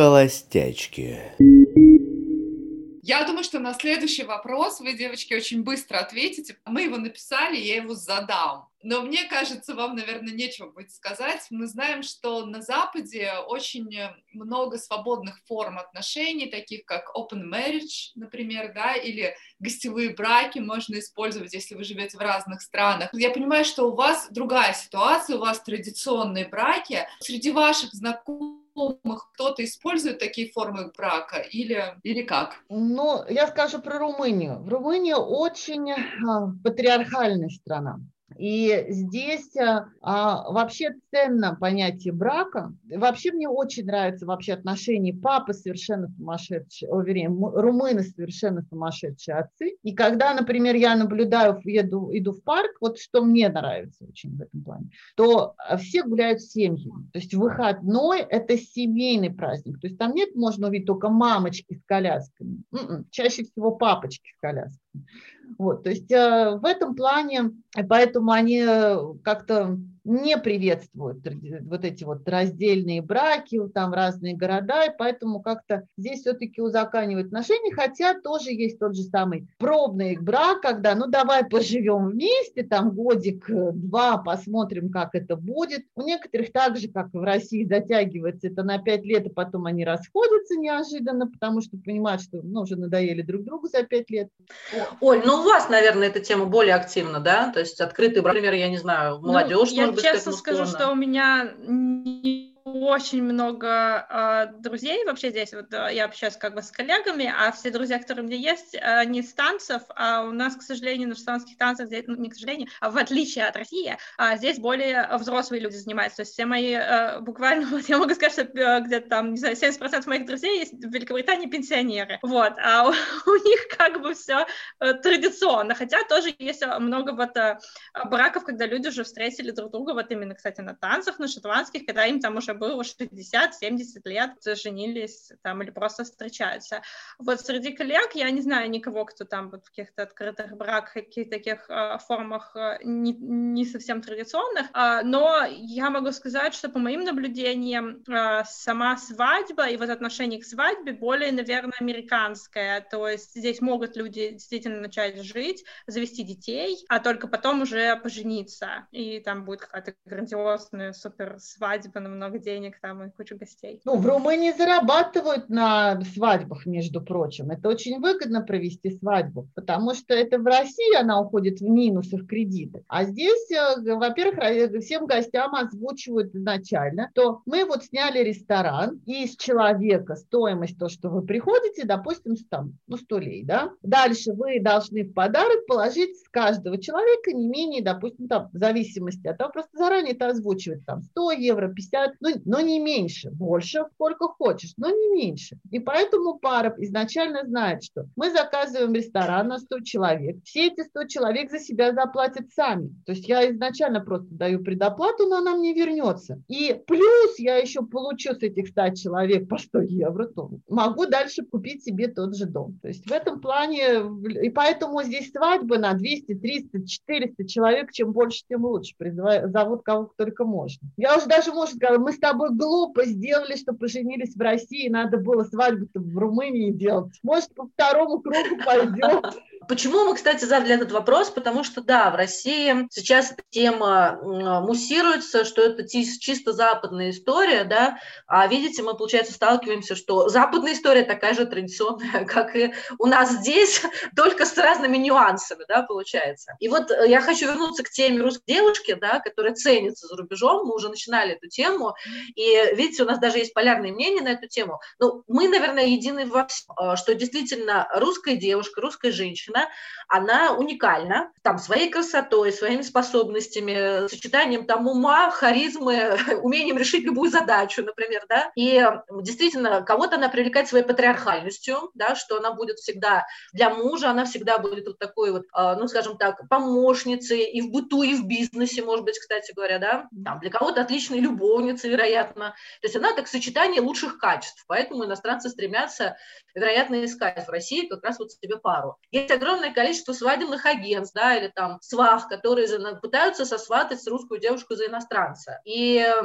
Холостячки. Я думаю, что на следующий вопрос вы, девочки, очень быстро ответите. Мы его написали, я его задам. Но мне кажется, вам, наверное, нечего будет сказать. Мы знаем, что на Западе очень много свободных форм отношений, таких как open marriage, например, да, или гостевые браки можно использовать, если вы живете в разных странах. Я понимаю, что у вас другая ситуация, у вас традиционные браки. Среди ваших знакомых кто-то использует такие формы брака или, или как? Ну, я скажу про Румынию. В Румынии очень а, патриархальная страна. И здесь а, а, вообще ценно понятие брака. Вообще мне очень нравятся вообще отношения папы совершенно сумасшедшие, о, вернее, румыны совершенно сумасшедшие отцы. И когда, например, я наблюдаю, еду, иду в парк, вот что мне нравится очень в этом плане, то все гуляют с семьями. То есть выходной – это семейный праздник. То есть там нет, можно увидеть только мамочки с колясками. М-м, чаще всего папочки с колясками. Вот, то есть э, в этом плане, поэтому они э, как-то не приветствуют вот эти вот раздельные браки, там разные города, и поэтому как-то здесь все-таки узаканивают отношения, хотя тоже есть тот же самый пробный брак, когда ну давай поживем вместе, там годик-два, посмотрим, как это будет. У некоторых так же, как в России, затягивается это на пять лет, а потом они расходятся неожиданно, потому что понимают, что ну, уже надоели друг другу за пять лет. Оль, ну у вас, наверное, эта тема более активна, да? То есть открытый брак, например, я не знаю, молодежь, ну, может честно скажу, что у меня не очень много э, друзей вообще здесь. Вот э, я общаюсь как бы с коллегами, а все друзья, которые у меня есть, они с танцев, а у нас, к сожалению, на шотландских танцах, здесь, ну, не к сожалению, а в отличие от России, а здесь более взрослые люди занимаются. То есть все мои, э, буквально, вот я могу сказать, что э, где-то там, не знаю, 70% моих друзей есть в Великобритании пенсионеры. Вот, а у, у них как бы все э, традиционно. Хотя тоже есть много вот э, браков, когда люди уже встретили друг друга, вот именно, кстати, на танцах, на шотландских, когда им там уже было 60-70 лет, женились там или просто встречаются. Вот среди коллег я не знаю никого, кто там вот в каких-то открытых браках, каких-то таких э, формах э, не, не совсем традиционных, э, но я могу сказать, что по моим наблюдениям э, сама свадьба и вот отношение к свадьбе более, наверное, американское, то есть здесь могут люди действительно начать жить, завести детей, а только потом уже пожениться, и там будет какая-то грандиозная супер свадьба на много денег, там и кучу гостей. Ну, в Румынии зарабатывают на свадьбах, между прочим. Это очень выгодно провести свадьбу, потому что это в России она уходит в минусы, в кредиты. А здесь, э, во-первых, всем гостям озвучивают изначально, то мы вот сняли ресторан, и из человека стоимость то, что вы приходите, допустим, там, ну, 100 лей, да? Дальше вы должны в подарок положить с каждого человека не менее, допустим, там, в зависимости от того, просто заранее это озвучивают, там, 100 евро, 50, ну, но не меньше, больше сколько хочешь, но не меньше. И поэтому пара изначально знает, что мы заказываем ресторан на 100 человек, все эти 100 человек за себя заплатят сами. То есть я изначально просто даю предоплату, но она мне вернется. И плюс я еще получу с этих 100 человек по 100 евро, то могу дальше купить себе тот же дом. То есть в этом плане, и поэтому здесь свадьбы на 200, 300, 400 человек, чем больше, тем лучше. Призываю, зовут кого только можно. Я уже даже, может, мы тобой глупо сделали, что поженились в России, надо было свадьбу-то в Румынии делать. Может, по второму кругу пойдем. Почему мы, кстати, задали этот вопрос? Потому что, да, в России сейчас тема муссируется, что это чисто западная история, да, а видите, мы, получается, сталкиваемся, что западная история такая же традиционная, как и у нас здесь, только с разными нюансами, да, получается. И вот э, я хочу вернуться к теме русской девушки, да, которая ценится за рубежом, мы уже начинали эту тему, и видите, у нас даже есть полярные мнения на эту тему. Ну, мы, наверное, едины во всем, э, что действительно русская девушка, русская женщина, она уникальна, там, своей красотой, своими способностями, сочетанием там ума, харизмы, умением решить любую задачу, например, да, и действительно, кого-то она привлекает своей патриархальностью, да, что она будет всегда для мужа, она всегда будет вот такой вот, а, ну, скажем так, помощницей и в быту, и в бизнесе, может быть, кстати говоря, да, там, для кого-то отличной любовницей, вероятно. То есть она как сочетание лучших качеств, поэтому иностранцы стремятся, вероятно, искать в России как раз вот себе пару. Есть огромное количество свадебных агентств, да, или там свах, которые пытаются сосватать русскую девушку за иностранца. И э,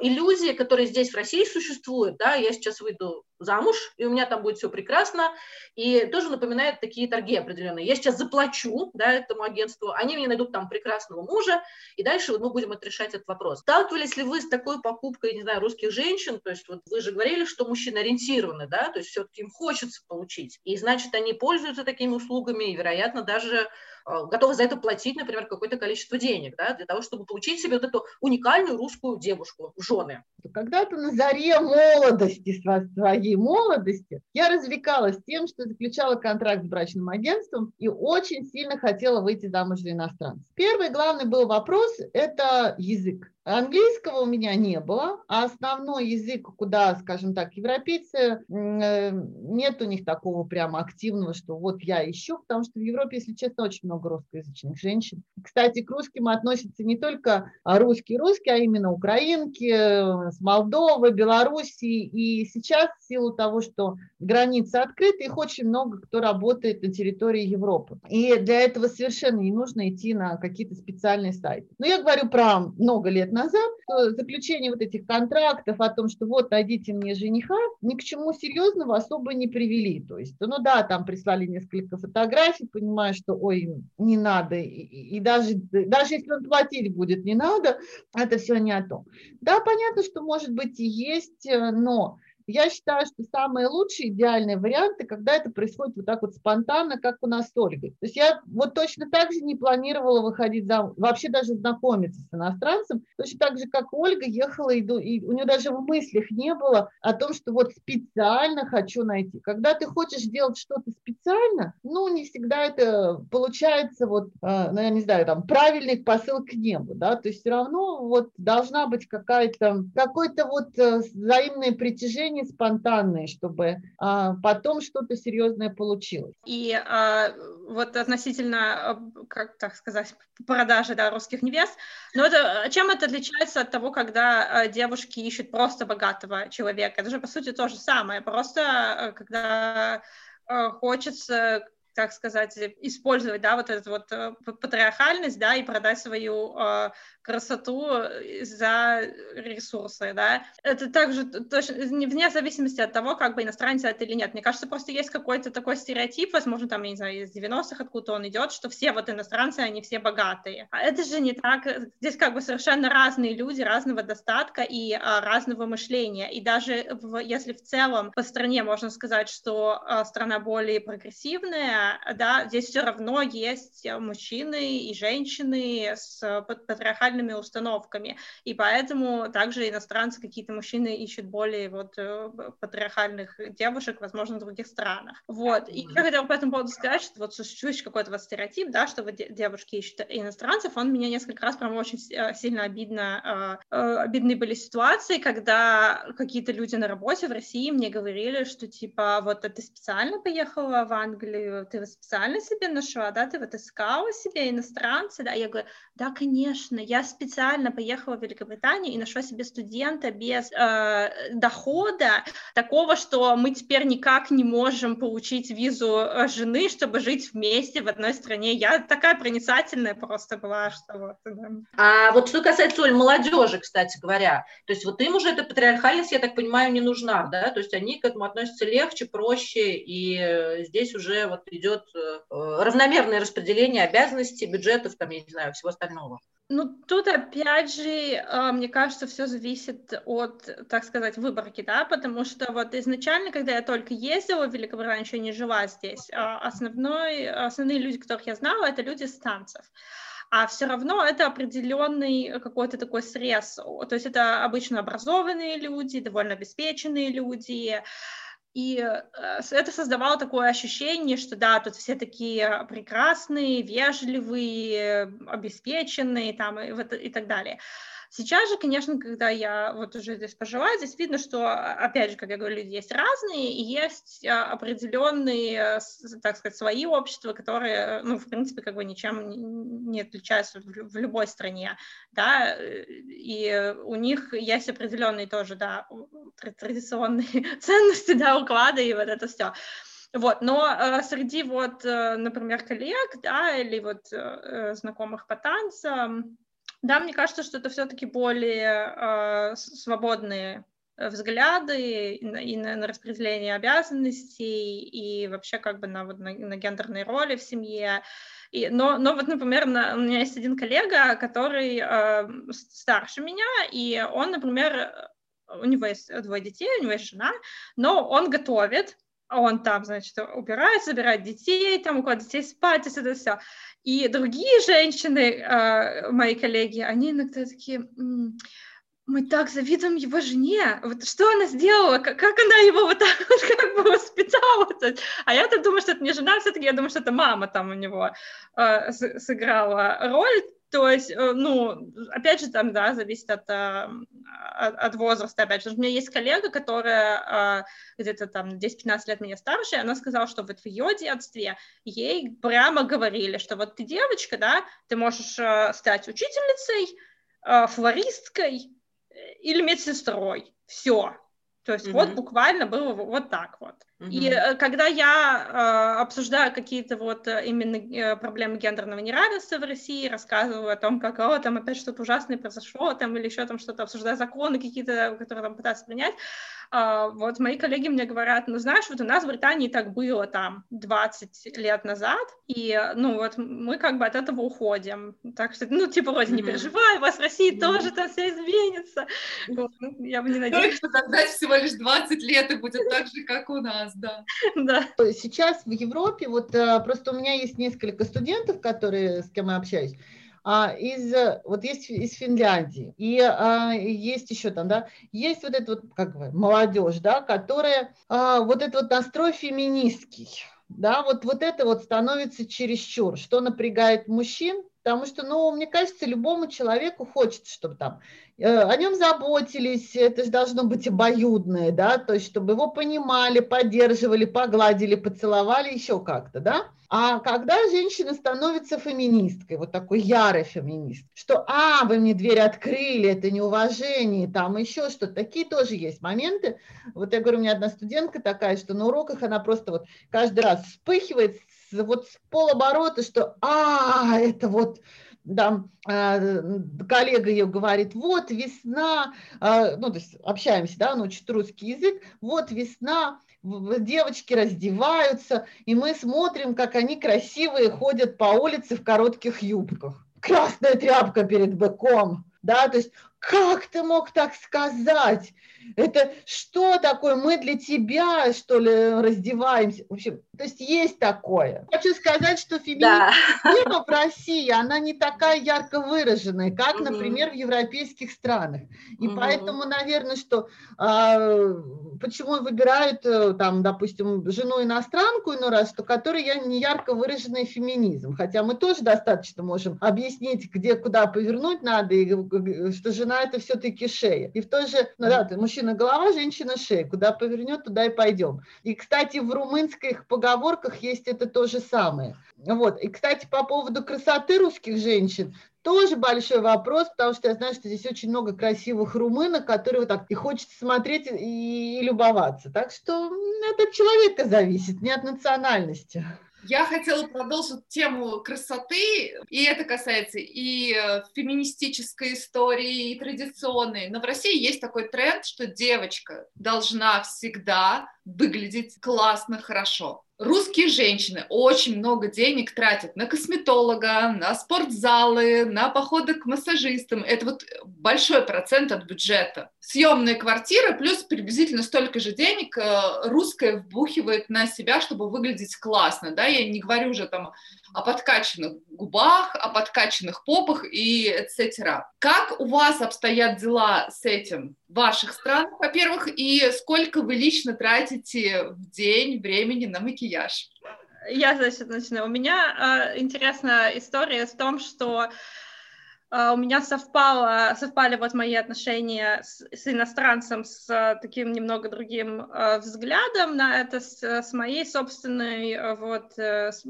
иллюзия, которая здесь в России существует, да, я сейчас выйду замуж, и у меня там будет все прекрасно, и тоже напоминает такие торги определенные. Я сейчас заплачу, да, этому агентству, они мне найдут там прекрасного мужа, и дальше мы будем отрешать этот вопрос. Сталкивались ли вы с такой покупкой, не знаю, русских женщин, то есть вот вы же говорили, что мужчины ориентированы, да, то есть все-таки им хочется получить, и значит, они пользуются такими услугами, и, вероятно, даже готовы за это платить, например, какое-то количество денег, да, для того, чтобы получить себе вот эту уникальную русскую девушку жены. Когда-то на заре молодости, своей молодости, я развлекалась тем, что заключала контракт с брачным агентством и очень сильно хотела выйти замуж за иностранца. Первый главный был вопрос – это язык. Английского у меня не было, а основной язык, куда, скажем так, европейцы, э, нет у них такого прямо активного, что вот я ищу, потому что в Европе, если честно, очень много русскоязычных женщин. Кстати, к русским относятся не только русские-русские, а именно украинки, э, с Молдовы, Белоруссии. И сейчас, в силу того, что границы открыты, их очень много кто работает на территории Европы. И для этого совершенно не нужно идти на какие-то специальные сайты. Но я говорю про много лет назад, что заключение вот этих контрактов о том, что вот найдите мне жениха, ни к чему серьезного особо не привели. То есть, ну да, там прислали несколько фотографий, понимаю, что ой, не надо, и, и даже, даже если он платить будет, не надо, это все не о том. Да, понятно, что может быть и есть, э, но я считаю, что самые лучшие, идеальные варианты, когда это происходит вот так вот спонтанно, как у нас с Ольгой. То есть я вот точно так же не планировала выходить замуж, вообще даже знакомиться с иностранцем, точно так же, как Ольга ехала, и, и у нее даже в мыслях не было о том, что вот специально хочу найти. Когда ты хочешь делать что-то специально, ну, не всегда это получается вот, э, ну, я не знаю, там, правильный посыл к небу, да, то есть все равно вот должна быть какая-то, какое-то вот э, взаимное притяжение не спонтанные, чтобы а, потом что-то серьезное получилось. И а, вот относительно, а, как так сказать, продажи да, русских невест, но это, чем это отличается от того, когда а, девушки ищут просто богатого человека? Это же, по сути, то же самое, просто а, когда хочется так сказать, использовать, да, вот эту вот э, патриархальность, да, и продать свою красоту за ресурсы, да. Это также точно, вне зависимости от того, как бы иностранец это или нет. Мне кажется, просто есть какой-то такой стереотип, возможно, там, я не знаю, из 90-х откуда он идет, что все вот иностранцы, они все богатые. А это же не так. Здесь как бы совершенно разные люди, разного достатка и а, разного мышления. И даже в, если в целом по стране можно сказать, что а, страна более прогрессивная, да, здесь все равно есть мужчины и женщины с патриархальными установками, и поэтому также иностранцы, какие-то мужчины ищут более вот э, патриархальных девушек, возможно, в других странах. Вот, и я хотела по этому поводу сказать, что вот существует какой-то вот стереотип, да, что вот девушки ищут иностранцев, он меня несколько раз прям очень э, сильно обидно, э, обидные были ситуации, когда какие-то люди на работе в России мне говорили, что типа вот ты специально поехала в Англию, ты специально себе нашла, да, ты вот искала себе иностранца, да, я говорю, да, конечно, я специально поехала в Великобританию и нашла себе студента без э, дохода, такого, что мы теперь никак не можем получить визу э, жены, чтобы жить вместе в одной стране. Я такая проницательная просто была, что вот. Да. А вот что касается, Оль, молодежи, кстати говоря, то есть вот им уже эта патриархальность, я так понимаю, не нужна, да, то есть они к этому относятся легче, проще, и здесь уже вот идет э, равномерное распределение обязанностей, бюджетов, там, я не знаю, всего остального. Ну, тут опять же, э, мне кажется, все зависит от, так сказать, выборки, да, потому что вот изначально, когда я только ездила в Великобританию, еще не жила здесь, а основной, основные люди, которых я знала, это люди с танцев а все равно это определенный какой-то такой срез. То есть это обычно образованные люди, довольно обеспеченные люди, и э, это создавало такое ощущение, что да, тут все такие прекрасные, вежливые, обеспеченные там, и, вот, и так далее. Сейчас же, конечно, когда я вот уже здесь пожила, здесь видно, что, опять же, как я говорю, люди есть разные, и есть а, определенные, так сказать, свои общества, которые, ну, в принципе, как бы ничем не отличаются в любой стране, да, и у них есть определенные тоже, да, традиционные ценности, да, уклады и вот это все. Вот, но э, среди вот, э, например, коллег, да, или вот э, знакомых по танцам, да, мне кажется, что это все-таки более э, свободные взгляды и на, и на распределение обязанностей, и вообще как бы на, вот, на, на гендерные роли в семье. И, но, но вот, например, на, у меня есть один коллега, который э, старше меня, и он, например, у него есть двое детей, у него есть жена, но он готовит, он там, значит, убирает, забирает детей, там укладывает детей спать, и это все. И другие женщины, э, мои коллеги, они иногда такие, мы так завидуем его жене, вот что она сделала, как, как она его вот так вот как бы воспитала. А я-то думаю, что это не жена, все-таки я думаю, что это мама там у него э, сыграла роль, то есть, э, ну, опять же, там, да, зависит от, э, от, от возраста, опять же. У меня есть коллега, которая э, где-то там 10-15 лет меня старше, и она сказала, что вот в ее детстве ей прямо говорили, что вот ты девочка, да, ты можешь стать учительницей, флористкой или медсестрой. Все. То есть mm-hmm. вот буквально было вот так вот. И э, когда я э, обсуждаю какие-то вот э, именно э, проблемы гендерного неравенства в России, рассказываю о том, как о, там опять что-то ужасное произошло, там или еще там что-то, обсуждаю законы какие-то, которые там пытаются принять, э, вот мои коллеги мне говорят, ну знаешь, вот у нас в Британии так было там 20 лет назад, и ну вот мы как бы от этого уходим. Так что, ну типа вроде не переживай, у вас в России тоже там все изменится. Вот, ну, я бы не надеялась. Только тогда всего лишь 20 лет и будет так же, как у нас нас, да. да. Сейчас в Европе, вот э, просто у меня есть несколько студентов, которые, с кем я общаюсь, а, из, вот есть из Финляндии, и а, есть еще там, да, есть вот эта вот, как бы, молодежь, да, которая, а, вот этот вот настрой феминистский, да, вот, вот это вот становится чересчур, что напрягает мужчин, Потому что, ну, мне кажется, любому человеку хочется, чтобы там э, о нем заботились, это же должно быть обоюдное, да, то есть чтобы его понимали, поддерживали, погладили, поцеловали, еще как-то, да. А когда женщина становится феминисткой, вот такой ярой феминист, что, а, вы мне дверь открыли, это неуважение, там еще что-то, такие тоже есть моменты. Вот я говорю, у меня одна студентка такая, что на уроках она просто вот каждый раз вспыхивает, вот с полоборота, что а, это вот да, коллега ее говорит, вот весна, а, ну, то есть общаемся, да, он учит русский язык, вот весна, девочки раздеваются, и мы смотрим, как они красивые ходят по улице в коротких юбках. Красная тряпка перед быком, да, то есть как ты мог так сказать? Это что такое? Мы для тебя, что ли, раздеваемся? В общем, то есть есть такое. Хочу сказать, что феминизм да. в России, она не такая ярко выраженная, как, угу. например, в европейских странах. И угу. поэтому, наверное, что а, почему выбирают, э, там, допустим, жену иностранку, иной раз, что которая не ярко выраженный феминизм. Хотя мы тоже достаточно можем объяснить, где, куда повернуть надо, и что жена это все-таки шея. И в той же, ну да, мужчина голова, женщина шея. Куда повернет, туда и пойдем. И, кстати, в румынских поговорках есть это то же самое. Вот. И, кстати, по поводу красоты русских женщин, тоже большой вопрос, потому что я знаю, что здесь очень много красивых румынок, которые вот так и хочется смотреть и, и любоваться. Так что это от человека зависит, не от национальности. Я хотела продолжить тему красоты, и это касается и э, феминистической истории, и традиционной. Но в России есть такой тренд, что девочка должна всегда выглядеть классно, хорошо русские женщины очень много денег тратят на косметолога, на спортзалы, на походы к массажистам. Это вот большой процент от бюджета. Съемная квартира плюс приблизительно столько же денег э, русская вбухивает на себя, чтобы выглядеть классно. Да? Я не говорю уже там о подкачанных губах, о подкачанных попах и etc. Как у вас обстоят дела с этим в ваших странах, во-первых, и сколько вы лично тратите в день времени на макияж? Я, значит, начну. У меня э, интересная история в том, что у меня совпало, совпали вот мои отношения с, с иностранцем с uh, таким немного другим uh, взглядом на это, с, с моей собственной, вот, с,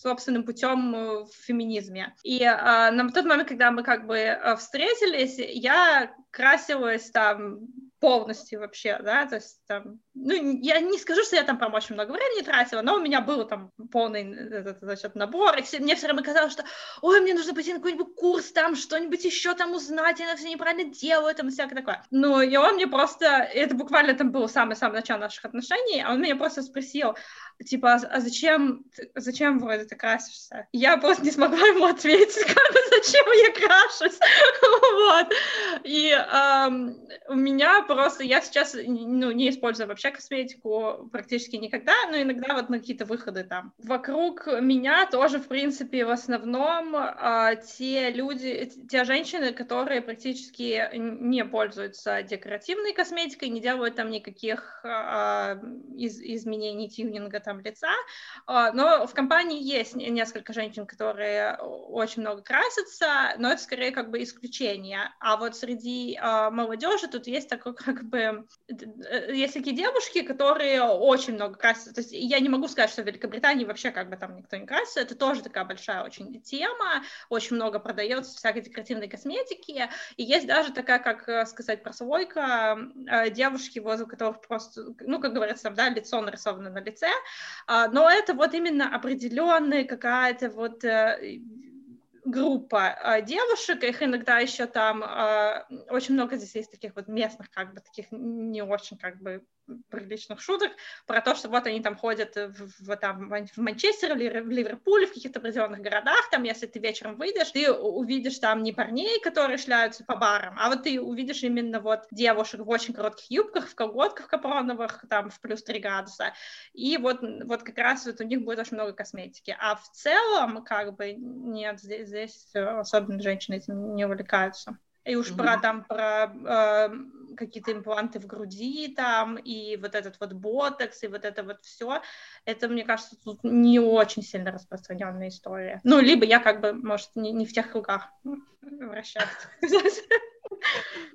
собственным путем в феминизме. И на тот момент, когда мы как бы встретились, я красилась там полностью вообще, да, то есть там, ну, я не скажу, что я там прям очень много времени тратила, но у меня был там полный этот, значит, набор, и мне все время казалось, что, ой, мне нужно пойти на какой-нибудь курс, там, что-нибудь еще там узнать, я все неправильно делаю, там, всякое такое. Ну, и он мне просто, это буквально там было самое-самое начало наших отношений, а он меня просто спросил, типа, а, а зачем, зачем вроде ты красишься? Я просто не смогла ему ответить, как бы, зачем я крашусь, вот. И у меня просто, я сейчас, ну, не использую вообще косметику практически никогда, но иногда вот на какие-то выходы там. Вокруг меня тоже, в принципе, в основном э, те люди, те женщины, которые практически не пользуются декоративной косметикой, не делают там никаких э, из, изменений тюнинга там лица, а, но в компании есть несколько женщин, которые очень много красятся, но это скорее как бы исключение. А вот среди а, молодежи тут есть такой как бы э, есть такие девушки, которые очень много красятся. То есть я не могу сказать, что в Великобритании вообще как бы там никто не красится. Это тоже такая большая очень тема. Очень много продается всякой декоративной косметики. И есть даже такая, как э, сказать, прослойка э, девушки, возле которых просто, ну, как говорится, там, да, лицо нарисовано на лице, а, но это вот именно определенная какая-то вот э, группа а, девушек, их иногда еще там а, очень много здесь есть таких вот местных, как бы таких не очень как бы приличных шуток про то, что вот они там ходят в, в, там, в Манчестер, в Ливерпуле, в каких-то определенных городах, там, если ты вечером выйдешь, ты увидишь там не парней, которые шляются по барам, а вот ты увидишь именно вот девушек в очень коротких юбках, в колготках капроновых, там, в плюс 3 градуса, и вот, вот как раз вот у них будет очень много косметики, а в целом, как бы, нет, здесь, здесь особенно женщины этим не увлекаются. И уж mm-hmm. про там про э, какие-то импланты в груди там и вот этот вот ботокс и вот это вот все, это мне кажется тут не очень сильно распространенная история. Ну либо я как бы может не, не в тех кругах вращаюсь.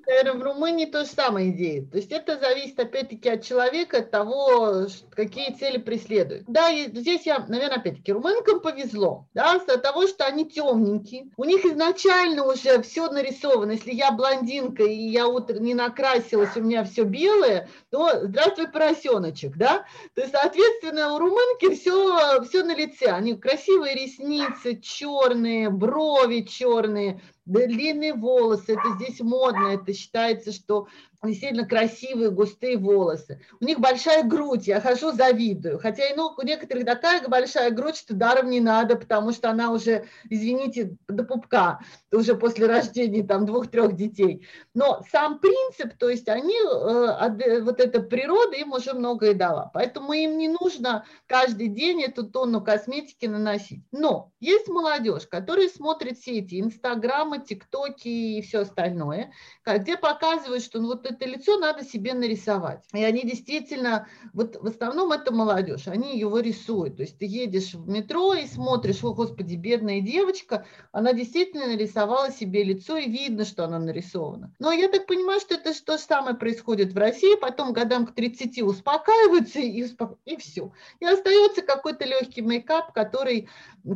В Румынии то же самое идея. То есть это зависит опять-таки от человека, от того, какие цели преследуют. Да, здесь я, наверное, опять-таки, румынкам повезло, да, от того, что они темненькие. У них изначально уже все нарисовано. Если я блондинка и я утро не накрасилась, у меня все белое, то здравствуй, поросеночек, да. То есть, соответственно, у румынки все, все на лице. Они красивые ресницы, черные, брови черные, длинные волосы, это здесь модно, это считается, что действительно красивые, густые волосы. У них большая грудь, я хожу, завидую. Хотя ну, у некоторых такая большая грудь, что даром не надо, потому что она уже, извините, до пупка, уже после рождения там двух-трех детей. Но сам принцип, то есть они, э, вот эта природа им уже многое дала. Поэтому им не нужно каждый день эту тонну косметики наносить. Но есть молодежь, которая смотрит все эти инстаграмы, тиктоки и все остальное, где показывают, что ну, вот это лицо надо себе нарисовать. И они действительно, вот в основном это молодежь, они его рисуют. То есть ты едешь в метро и смотришь, о, господи, бедная девочка, она действительно нарисовала себе лицо, и видно, что она нарисована. Но я так понимаю, что это то же самое происходит в России, потом годам к 30 успокаиваются и, успока... и все. И остается какой-то легкий мейкап, который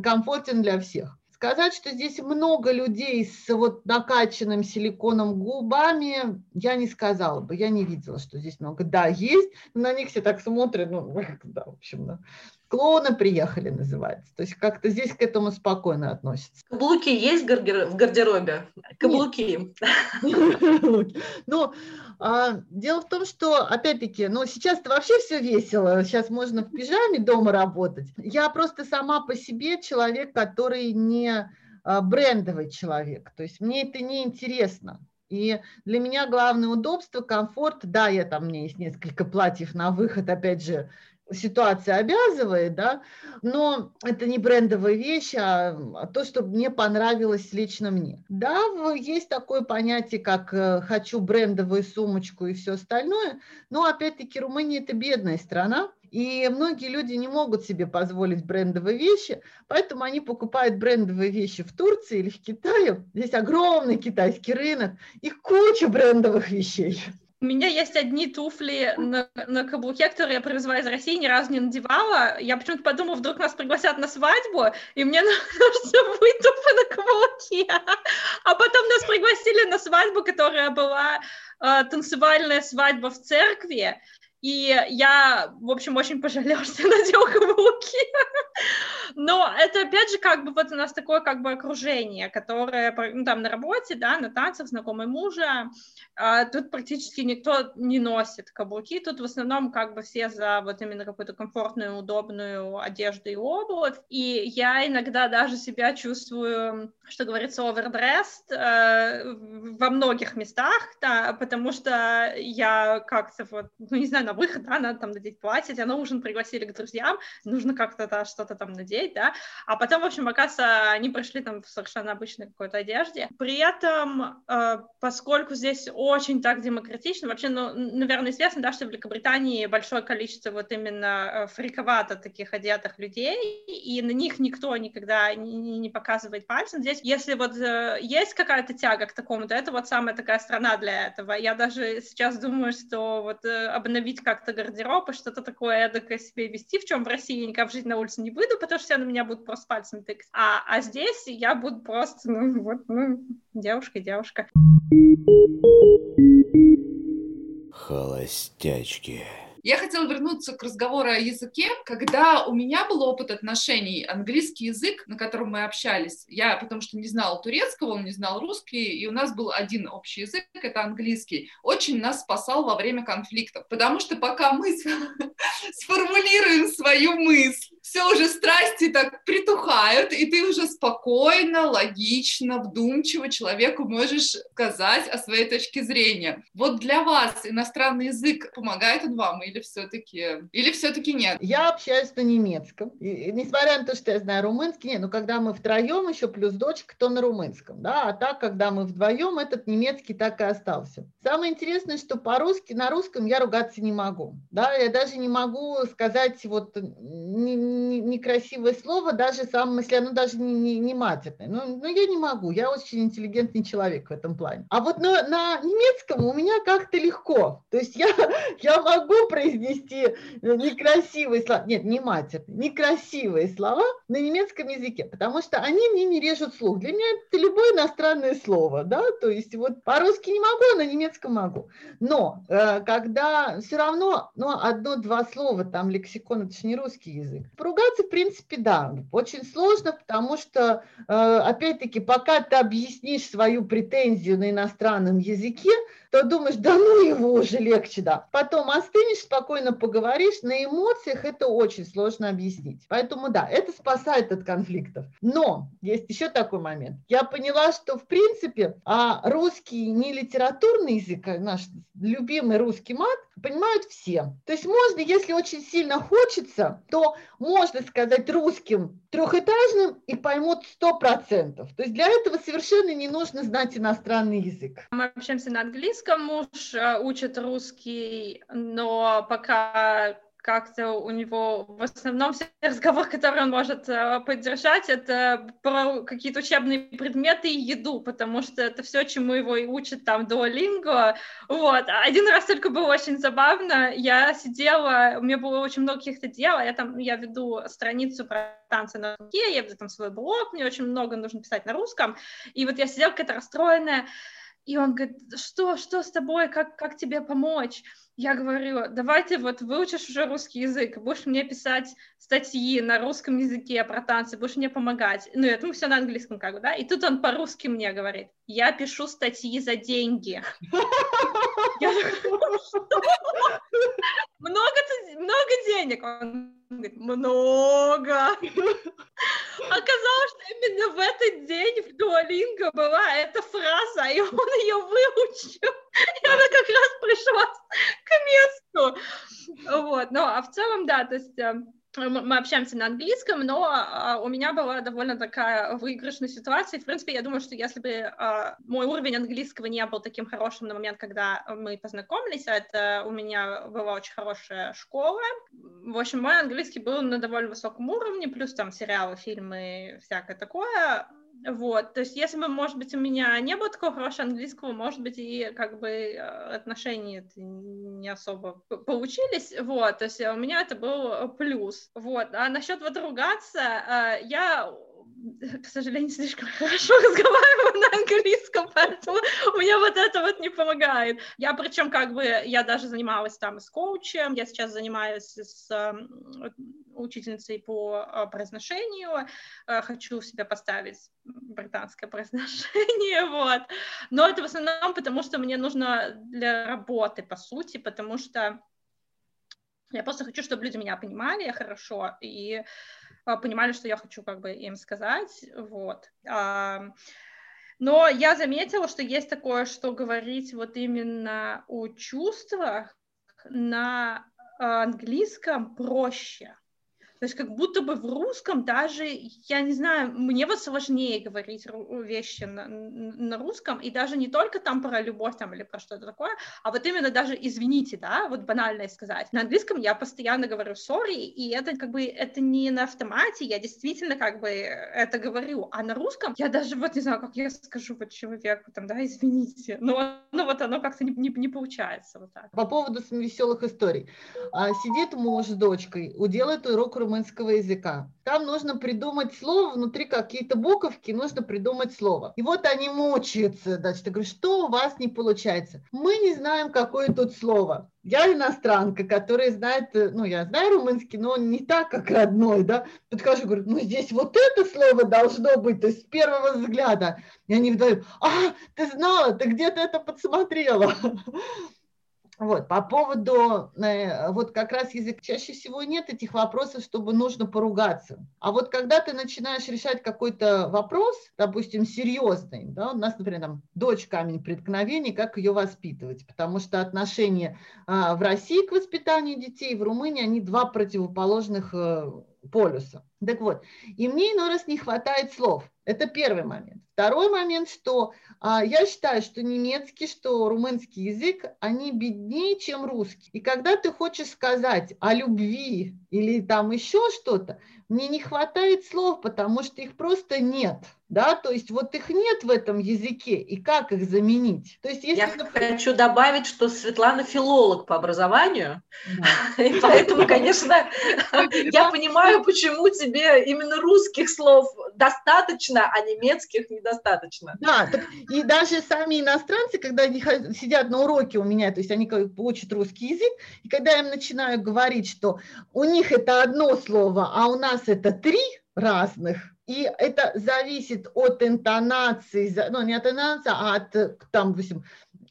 комфортен для всех. Сказать, что здесь много людей с вот накачанным силиконом губами, я не сказала бы, я не видела, что здесь много. Да, есть, на них все так смотрят, ну, да, в общем, да. Клоуны приехали, называется. То есть как-то здесь к этому спокойно относятся. Каблуки есть в гардеробе? Каблуки. Ну, дело в том, что, опять-таки, ну, сейчас-то вообще все весело. Сейчас можно в пижаме дома работать. Я просто сама по себе человек, который не а, брендовый человек. То есть мне это не интересно. И для меня главное удобство, комфорт. Да, я там, у меня есть несколько платьев на выход, опять же, ситуация обязывает, да, но это не брендовая вещь, а то, что мне понравилось лично мне. Да, есть такое понятие, как э, хочу брендовую сумочку и все остальное, но опять-таки Румыния это бедная страна, И многие люди не могут себе позволить брендовые вещи, поэтому они покупают брендовые вещи в Турции или в Китае. Здесь огромный китайский рынок, их куча брендовых вещей. У меня есть одни туфли на, на каблуке, которые я привезла из России, ни разу не надевала. Я почему-то подумала, вдруг нас пригласят на свадьбу, и мне нужно будет туфли на каблуке. А потом нас пригласили на свадьбу, которая была э, танцевальная свадьба в церкви. И я, в общем, очень пожалела, что надела каблуки. Но это, опять же, как бы вот у нас такое как бы окружение, которое, ну, там, на работе, да, на танцах, знакомый мужа, а тут практически никто не носит каблуки, тут в основном как бы все за вот именно какую-то комфортную, удобную одежду и обувь, и я иногда даже себя чувствую, что говорится, овердресс э, во многих местах, да, потому что я как-то вот, ну, не знаю, на выход, да, надо там надеть платье, тебя на ужин пригласили к друзьям, нужно как-то да, что-то там надеть, да, а потом, в общем, оказывается, они пришли там в совершенно обычной какой-то одежде. При этом, э, поскольку здесь очень так демократично, вообще, ну, наверное, известно, да, что в Великобритании большое количество вот именно э, фриковато таких одетых людей, и на них никто никогда не, не показывает пальцем. Здесь, если вот э, есть какая-то тяга к такому, то это вот самая такая страна для этого. Я даже сейчас думаю, что вот обновить обновить как-то гардероб и что-то такое эдакое себе вести, в чем в России я никак в жизни на улице не выйду, потому что все на меня будут просто пальцем тыкать. А, а здесь я буду просто, ну, вот, ну, девушка, девушка. Холостячки. Я хотела вернуться к разговору о языке. Когда у меня был опыт отношений, английский язык, на котором мы общались, я потому что не знала турецкого, он не знал русский, и у нас был один общий язык, это английский, очень нас спасал во время конфликтов. Потому что пока мы сформулируем свою мысль, все уже страсти так притухают, и ты уже спокойно, логично, вдумчиво человеку можешь сказать о своей точке зрения. Вот для вас иностранный язык помогает он вам или все-таки или все-таки нет? Я общаюсь на немецком, и, несмотря на то, что я знаю румынский, нет, но когда мы втроем еще плюс дочка, то на румынском, да, а так, когда мы вдвоем, этот немецкий так и остался. Самое интересное, что по-русски, на русском я ругаться не могу, да, я даже не могу сказать вот не, некрасивое слово, даже сам, если оно даже не, не, не матерное. Но, но я не могу, я очень интеллигентный человек в этом плане. А вот на, на немецком у меня как-то легко. То есть я, я могу произнести некрасивые слова, нет, не матерные, некрасивые слова на немецком языке, потому что они мне не режут слух. Для меня это любое иностранное слово, да, то есть вот по-русски не могу, а на немецком могу. Но э, когда все равно, ну, одно-два слова, там лексикон, это же не русский язык, Ругаться, в принципе, да. Очень сложно, потому что, э, опять-таки, пока ты объяснишь свою претензию на иностранном языке, то думаешь, да ну его уже легче, да. Потом остынешь, спокойно поговоришь, на эмоциях это очень сложно объяснить. Поэтому да, это спасает от конфликтов. Но есть еще такой момент. Я поняла, что в принципе а русский не литературный язык, а наш любимый русский мат, понимают все. То есть можно, если очень сильно хочется, то можно сказать русским трехэтажным и поймут сто процентов. То есть для этого совершенно не нужно знать иностранный язык. Мы общаемся на английском, муж э, учит русский, но пока как-то у него в основном все разговоры, которые он может э, поддержать, это про какие-то учебные предметы и еду, потому что это все, чему его и учат там Duolingo. Вот. Один раз только было очень забавно. Я сидела, у меня было очень много каких-то дел, я там, я веду страницу про танцы на руке, я веду там свой блог, мне очень много нужно писать на русском, и вот я сидела какая-то расстроенная, и он говорит, что, что с тобой, как, как тебе помочь? Я говорю, давайте вот выучишь уже русский язык, будешь мне писать статьи на русском языке про танцы, будешь мне помогать. Ну, это мы все на английском как бы, да? И тут он по-русски мне говорит, я пишу статьи за деньги. Много денег. Он говорит, много. Оказалось, что именно в этот день в Дуолинго была эта фраза, и он ее выучил. И она как раз пришла к месту. Вот. Ну, а в целом, да, то есть э, мы общаемся на английском, но а, у меня была довольно такая выигрышная ситуация. В принципе, я думаю, что если бы а, мой уровень английского не был таким хорошим на момент, когда мы познакомились, а это у меня была очень хорошая школа, в общем, мой английский был на довольно высоком уровне, плюс там сериалы, фильмы, всякое такое. Вот, то есть если бы, может быть, у меня не было такого хорошего английского, может быть, и как бы э, отношения не особо получились, вот, то есть у меня это был плюс, вот, а насчет вот ругаться, э, я к сожалению, слишком хорошо разговариваю на английском, поэтому меня вот это вот не помогает. Я причем как бы, я даже занималась там с коучем, я сейчас занимаюсь с э, учительницей по э, произношению, э, хочу в себя поставить британское произношение, вот. Но это в основном потому, что мне нужно для работы, по сути, потому что я просто хочу, чтобы люди меня понимали хорошо, и понимали, что я хочу как бы им сказать, вот. Но я заметила, что есть такое, что говорить вот именно о чувствах на английском проще. То есть как будто бы в русском даже, я не знаю, мне вот сложнее говорить вещи на, на русском, и даже не только там про любовь там или про что-то такое, а вот именно даже извините, да, вот банально сказать. На английском я постоянно говорю sorry, и это как бы, это не на автомате, я действительно как бы это говорю, а на русском я даже вот не знаю, как я скажу вот человеку там, да, извините, но ну, вот оно как-то не, не, не получается вот так. По поводу веселых историй. А, сидит муж с дочкой, уделает урок румынского языка. Там нужно придумать слово, внутри какие-то буковки, нужно придумать слово. И вот они мучаются, значит, я говорю, что у вас не получается? Мы не знаем, какое тут слово. Я иностранка, которая знает, ну, я знаю румынский, но не так, как родной, да. Подхожу, говорю, ну, здесь вот это слово должно быть, то есть с первого взгляда. И они вдвоем, а, ты знала, ты где-то это подсмотрела. Вот, по поводу, э, вот как раз язык, чаще всего нет этих вопросов, чтобы нужно поругаться. А вот когда ты начинаешь решать какой-то вопрос, допустим, серьезный, да, у нас, например, там, дочь камень преткновений, как ее воспитывать, потому что отношения а, в России к воспитанию детей, в Румынии, они два противоположных э, полюса. Так вот, и мне иной раз не хватает слов. Это первый момент. Второй момент, что а, я считаю, что немецкий, что румынский язык, они беднее, чем русский. И когда ты хочешь сказать о любви или там еще что-то, мне не хватает слов, потому что их просто нет да, то есть вот их нет в этом языке, и как их заменить? То есть если, Я например... хочу добавить, что Светлана филолог по образованию, да. и поэтому, конечно, я понимаю, почему тебе именно русских слов достаточно, а немецких недостаточно. Да, так, и даже сами иностранцы, когда они сидят на уроке у меня, то есть они учат русский язык, и когда я им начинаю говорить, что у них это одно слово, а у нас это три разных, и это зависит от интонации, ну не от интонации, а от, там, допустим,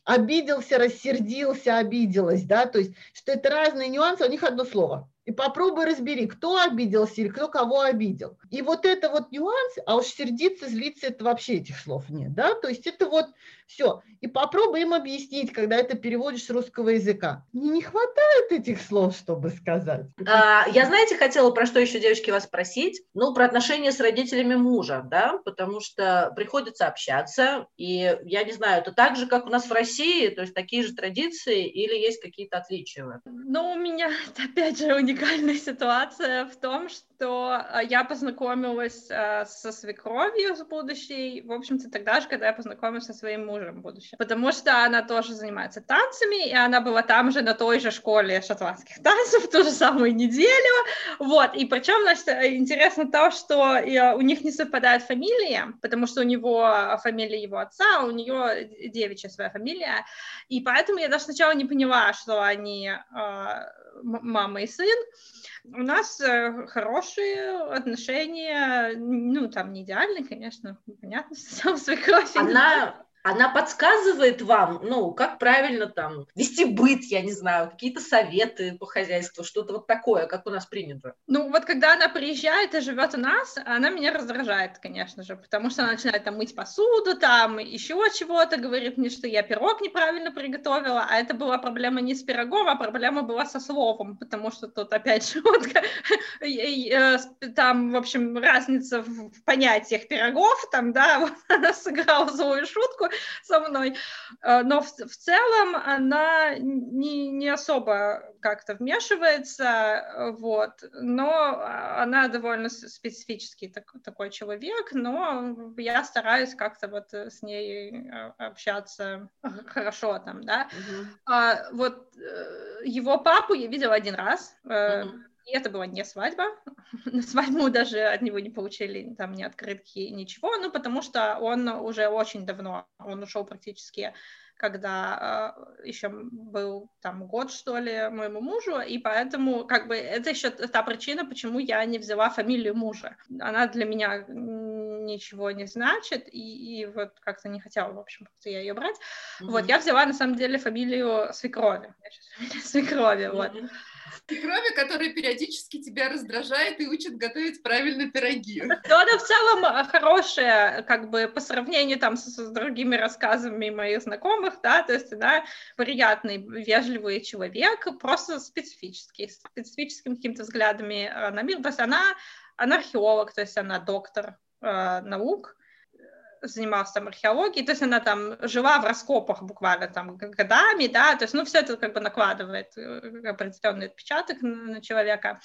обиделся, рассердился, обиделась, да, то есть, что это разные нюансы, у них одно слово. И попробуй разбери, кто обиделся или кто кого обидел. И вот это вот нюанс, а уж сердиться, злиться, это вообще этих слов нет, да, то есть это вот все. И попробуй им объяснить, когда это переводишь с русского языка. Мне не хватает этих слов, чтобы сказать. А, я, знаете, хотела про что еще, девочки, вас спросить. Ну, про отношения с родителями мужа, да, потому что приходится общаться, и я не знаю, это так же, как у нас в России, то есть такие же традиции или есть какие-то отличия? Ну, у меня, опять же, уникальная ситуация в том, что а, я познакомилась а, со свекровью с будущей, в общем-то, тогда же, когда я познакомилась со своим мужем будущем. Потому что она тоже занимается танцами, и она была там же на той же школе шотландских танцев ту же самую неделю. Вот, и причем, значит, интересно то, что э, у них не совпадает фамилия, потому что у него фамилия его отца, а у нее девичья своя фамилия, и поэтому я даже сначала не поняла, что они э, мама и сын. У нас э, хорошие отношения, ну, там не идеальные, конечно, понятно, сам свекровь. Она, она подсказывает вам, ну, как правильно там вести быт, я не знаю, какие-то советы по хозяйству, что-то вот такое, как у нас принято. Ну, вот когда она приезжает и живет у нас, она меня раздражает, конечно же, потому что она начинает там мыть посуду, там еще чего-то, говорит мне, что я пирог неправильно приготовила, а это была проблема не с пирогом, а проблема была со словом, потому что тут, опять же, вот, э, там, в общем, разница в понятиях пирогов, там, да, вот она сыграла злую шутку, со мной. Э, но в, в целом она не, не особо как-то вмешивается, э, вот, но она довольно специфический так, такой человек, но я стараюсь как-то вот с ней э, общаться хорошо там, да. Uh-huh. А, вот его папу я видела один раз, uh-huh. И это была не свадьба. На свадьбу даже от него не получили там ни открытки, ничего, ну, потому что он уже очень давно, он ушел практически когда э, еще был там год, что ли, моему мужу, и поэтому как бы это еще та причина, почему я не взяла фамилию мужа. Она для меня ничего не значит, и, и вот как-то не хотела, в общем, я ее брать. Mm-hmm. Вот, я взяла на самом деле фамилию свекрови. Я сейчас фамилия свекрови, mm-hmm. вот крови, которая периодически тебя раздражает и учит готовить правильно пироги. Но она в целом э, хорошая, как бы по сравнению там с, с другими рассказами моих знакомых, да, то есть она приятный, вежливый человек, просто специфический, специфическим какими-то взглядами э, на мир. То есть она, она археолог, то есть она доктор э, наук, занималась там археологией, то есть она там жила в раскопах буквально там годами, да, то есть, ну, все это как бы накладывает э, определенный отпечаток на, на человека.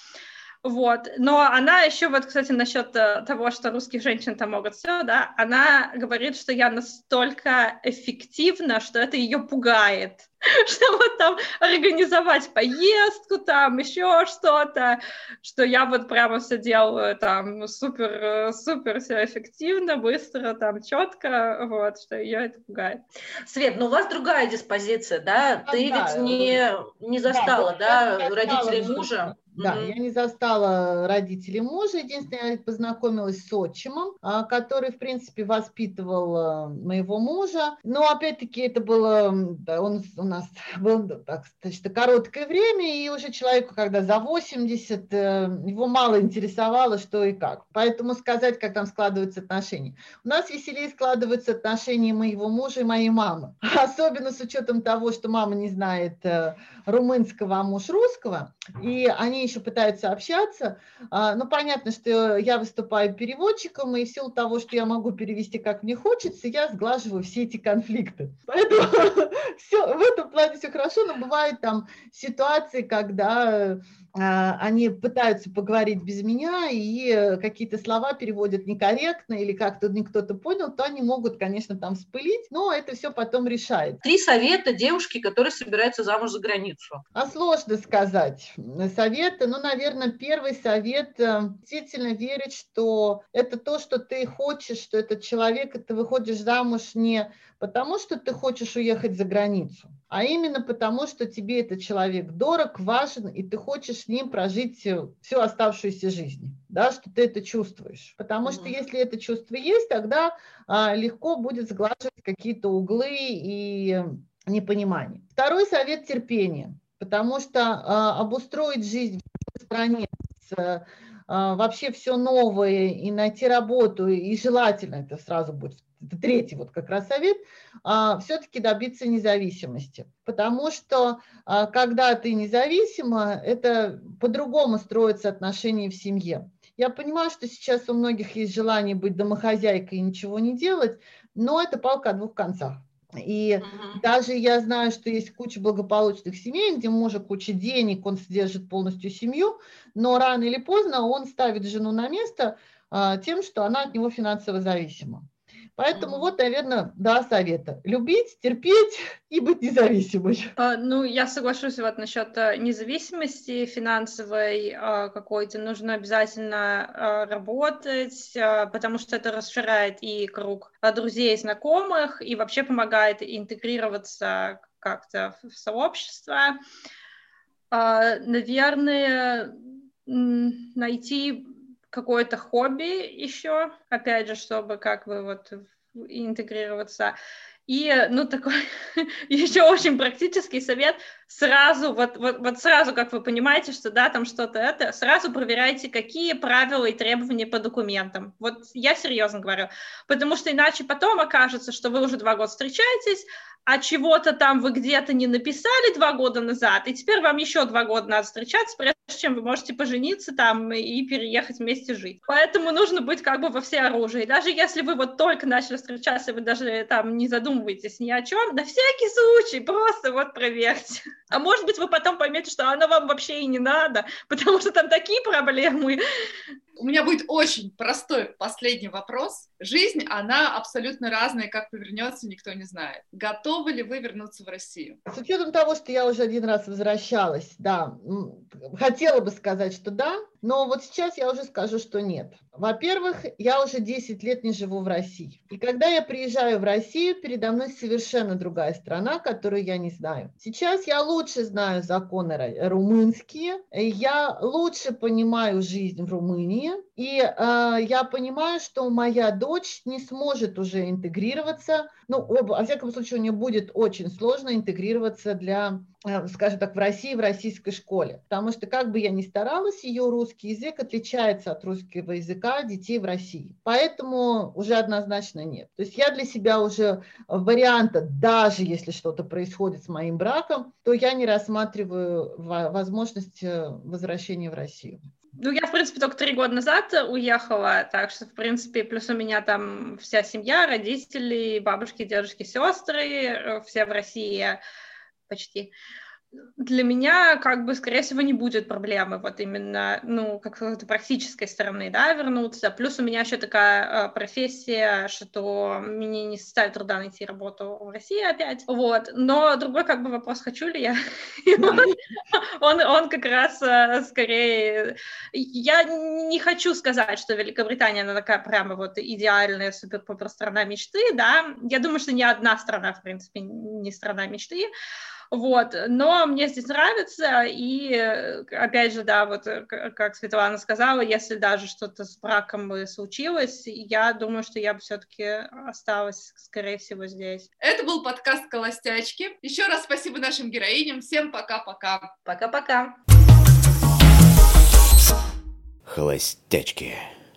Вот. Но она еще, вот, кстати, насчет э, того, что русских женщин там могут все, да, она говорит, что я настолько эффективна, что это ее пугает. Что вот там организовать поездку, там еще что-то, что я вот прямо все делаю там супер, э, супер все эффективно, быстро, там четко, вот, что ее это пугает. Свет, ну у вас другая диспозиция, да? Ты ведь не, не застала, да, да родителей мужа? Да, mm-hmm. я не застала родителей мужа. Единственное, я познакомилась с отчимом, а, который, в принципе, воспитывал а, моего мужа. Но, опять-таки, это было, он у нас был так, достаточно короткое время, и уже человеку, когда за 80, э, его мало интересовало, что и как. Поэтому сказать, как там складываются отношения. У нас веселее складываются отношения моего мужа и моей мамы. Особенно с учетом того, что мама не знает э, румынского, а муж русского. И они еще пытаются общаться. А, ну, понятно, что я выступаю переводчиком, и в силу того, что я могу перевести как мне хочется, я сглаживаю все эти конфликты. Поэтому все, в этом плане все хорошо, но бывают там ситуации, когда они пытаются поговорить без меня и какие-то слова переводят некорректно или как-то не кто-то понял, то они могут, конечно, там вспылить, но это все потом решает. Три совета девушки, которые собираются замуж за границу. А сложно сказать. Советы, ну, наверное, первый совет э, действительно верить, что это то, что ты хочешь, что этот человек, ты выходишь замуж не потому, что ты хочешь уехать за границу, а именно потому, что тебе этот человек дорог, важен, и ты хочешь с ним прожить всю оставшуюся жизнь, да, что ты это чувствуешь. Потому mm-hmm. что если это чувство есть, тогда а, легко будет сглаживать какие-то углы и непонимание. Второй совет – терпение, потому что а, обустроить жизнь в стране с а, вообще все новое и найти работу, и желательно это сразу будет это третий вот как раз совет, а, все-таки добиться независимости. Потому что а, когда ты независима, это по-другому строятся отношения в семье. Я понимаю, что сейчас у многих есть желание быть домохозяйкой и ничего не делать, но это палка о двух концах. И uh-huh. даже я знаю, что есть куча благополучных семей, где мужик куча денег, он содержит полностью семью, но рано или поздно он ставит жену на место а, тем, что она от него финансово зависима. Поэтому вот, наверное, два совета. Любить, терпеть и быть независимой. А, ну, я соглашусь вот насчет э, независимости финансовой а, какой-то. Нужно обязательно а, работать, потому что это расширяет и круг друзей, знакомых, и вообще помогает интегрироваться как-то в сообщество. Наверное, найти какое-то хобби еще, опять же, чтобы как бы вот интегрироваться. И, ну, такой еще очень практический совет, сразу, вот, вот, вот сразу, как вы понимаете, что, да, там что-то это, сразу проверяйте, какие правила и требования по документам. Вот я серьезно говорю, потому что иначе потом окажется, что вы уже два года встречаетесь, а чего-то там вы где-то не написали два года назад, и теперь вам еще два года надо встречаться, прежде чем вы можете пожениться там и переехать вместе жить. Поэтому нужно быть как бы во все оружие. Даже если вы вот только начали встречаться, вы даже там не задумываетесь ни о чем, на всякий случай просто вот проверьте. А может быть, вы потом поймете, что оно вам вообще и не надо, потому что там такие проблемы. У меня будет очень простой последний вопрос. Жизнь, она абсолютно разная, как повернется, никто не знает. Готовы ли вы вернуться в Россию? С учетом того, что я уже один раз возвращалась, да, хотела бы сказать, что да, но вот сейчас я уже скажу, что нет. Во-первых, я уже 10 лет не живу в России. И когда я приезжаю в Россию, передо мной совершенно другая страна, которую я не знаю. Сейчас я лучше знаю законы румынские, я лучше понимаю жизнь в Румынии, и э, я понимаю, что моя дочь не сможет уже интегрироваться, ну, во всяком случае, у нее будет очень сложно интегрироваться для, э, скажем так, в России, в российской школе. Потому что, как бы я ни старалась, ее русский язык отличается от русского языка детей в России. Поэтому уже однозначно нет. То есть я для себя уже варианта, даже если что-то происходит с моим браком, то я не рассматриваю возможность э, возвращения в Россию. Ну, я, в принципе, только три года назад уехала, так что, в принципе, плюс у меня там вся семья, родители, бабушки, дедушки, сестры, э, все в России почти для меня, как бы, скорее всего, не будет проблемы вот именно, ну, как то практической стороны, да, вернуться. Плюс у меня еще такая э, профессия, что мне не составит труда найти работу в России опять, вот. Но другой, как бы, вопрос, хочу ли я. он, он как раз э, скорее... Я не хочу сказать, что Великобритания, она такая прямо вот идеальная супер-пупер страна мечты, да. Я думаю, что ни одна страна, в принципе, не страна мечты, вот, но мне здесь нравится, и, опять же, да, вот э, как Светлана сказала, если даже что-то с браком бы случилось, я думаю, что я бы все-таки осталась, скорее всего, здесь. Это был подкаст «Колостячки». Еще раз спасибо нашим героиням. Всем пока-пока. Пока-пока. Холостячки.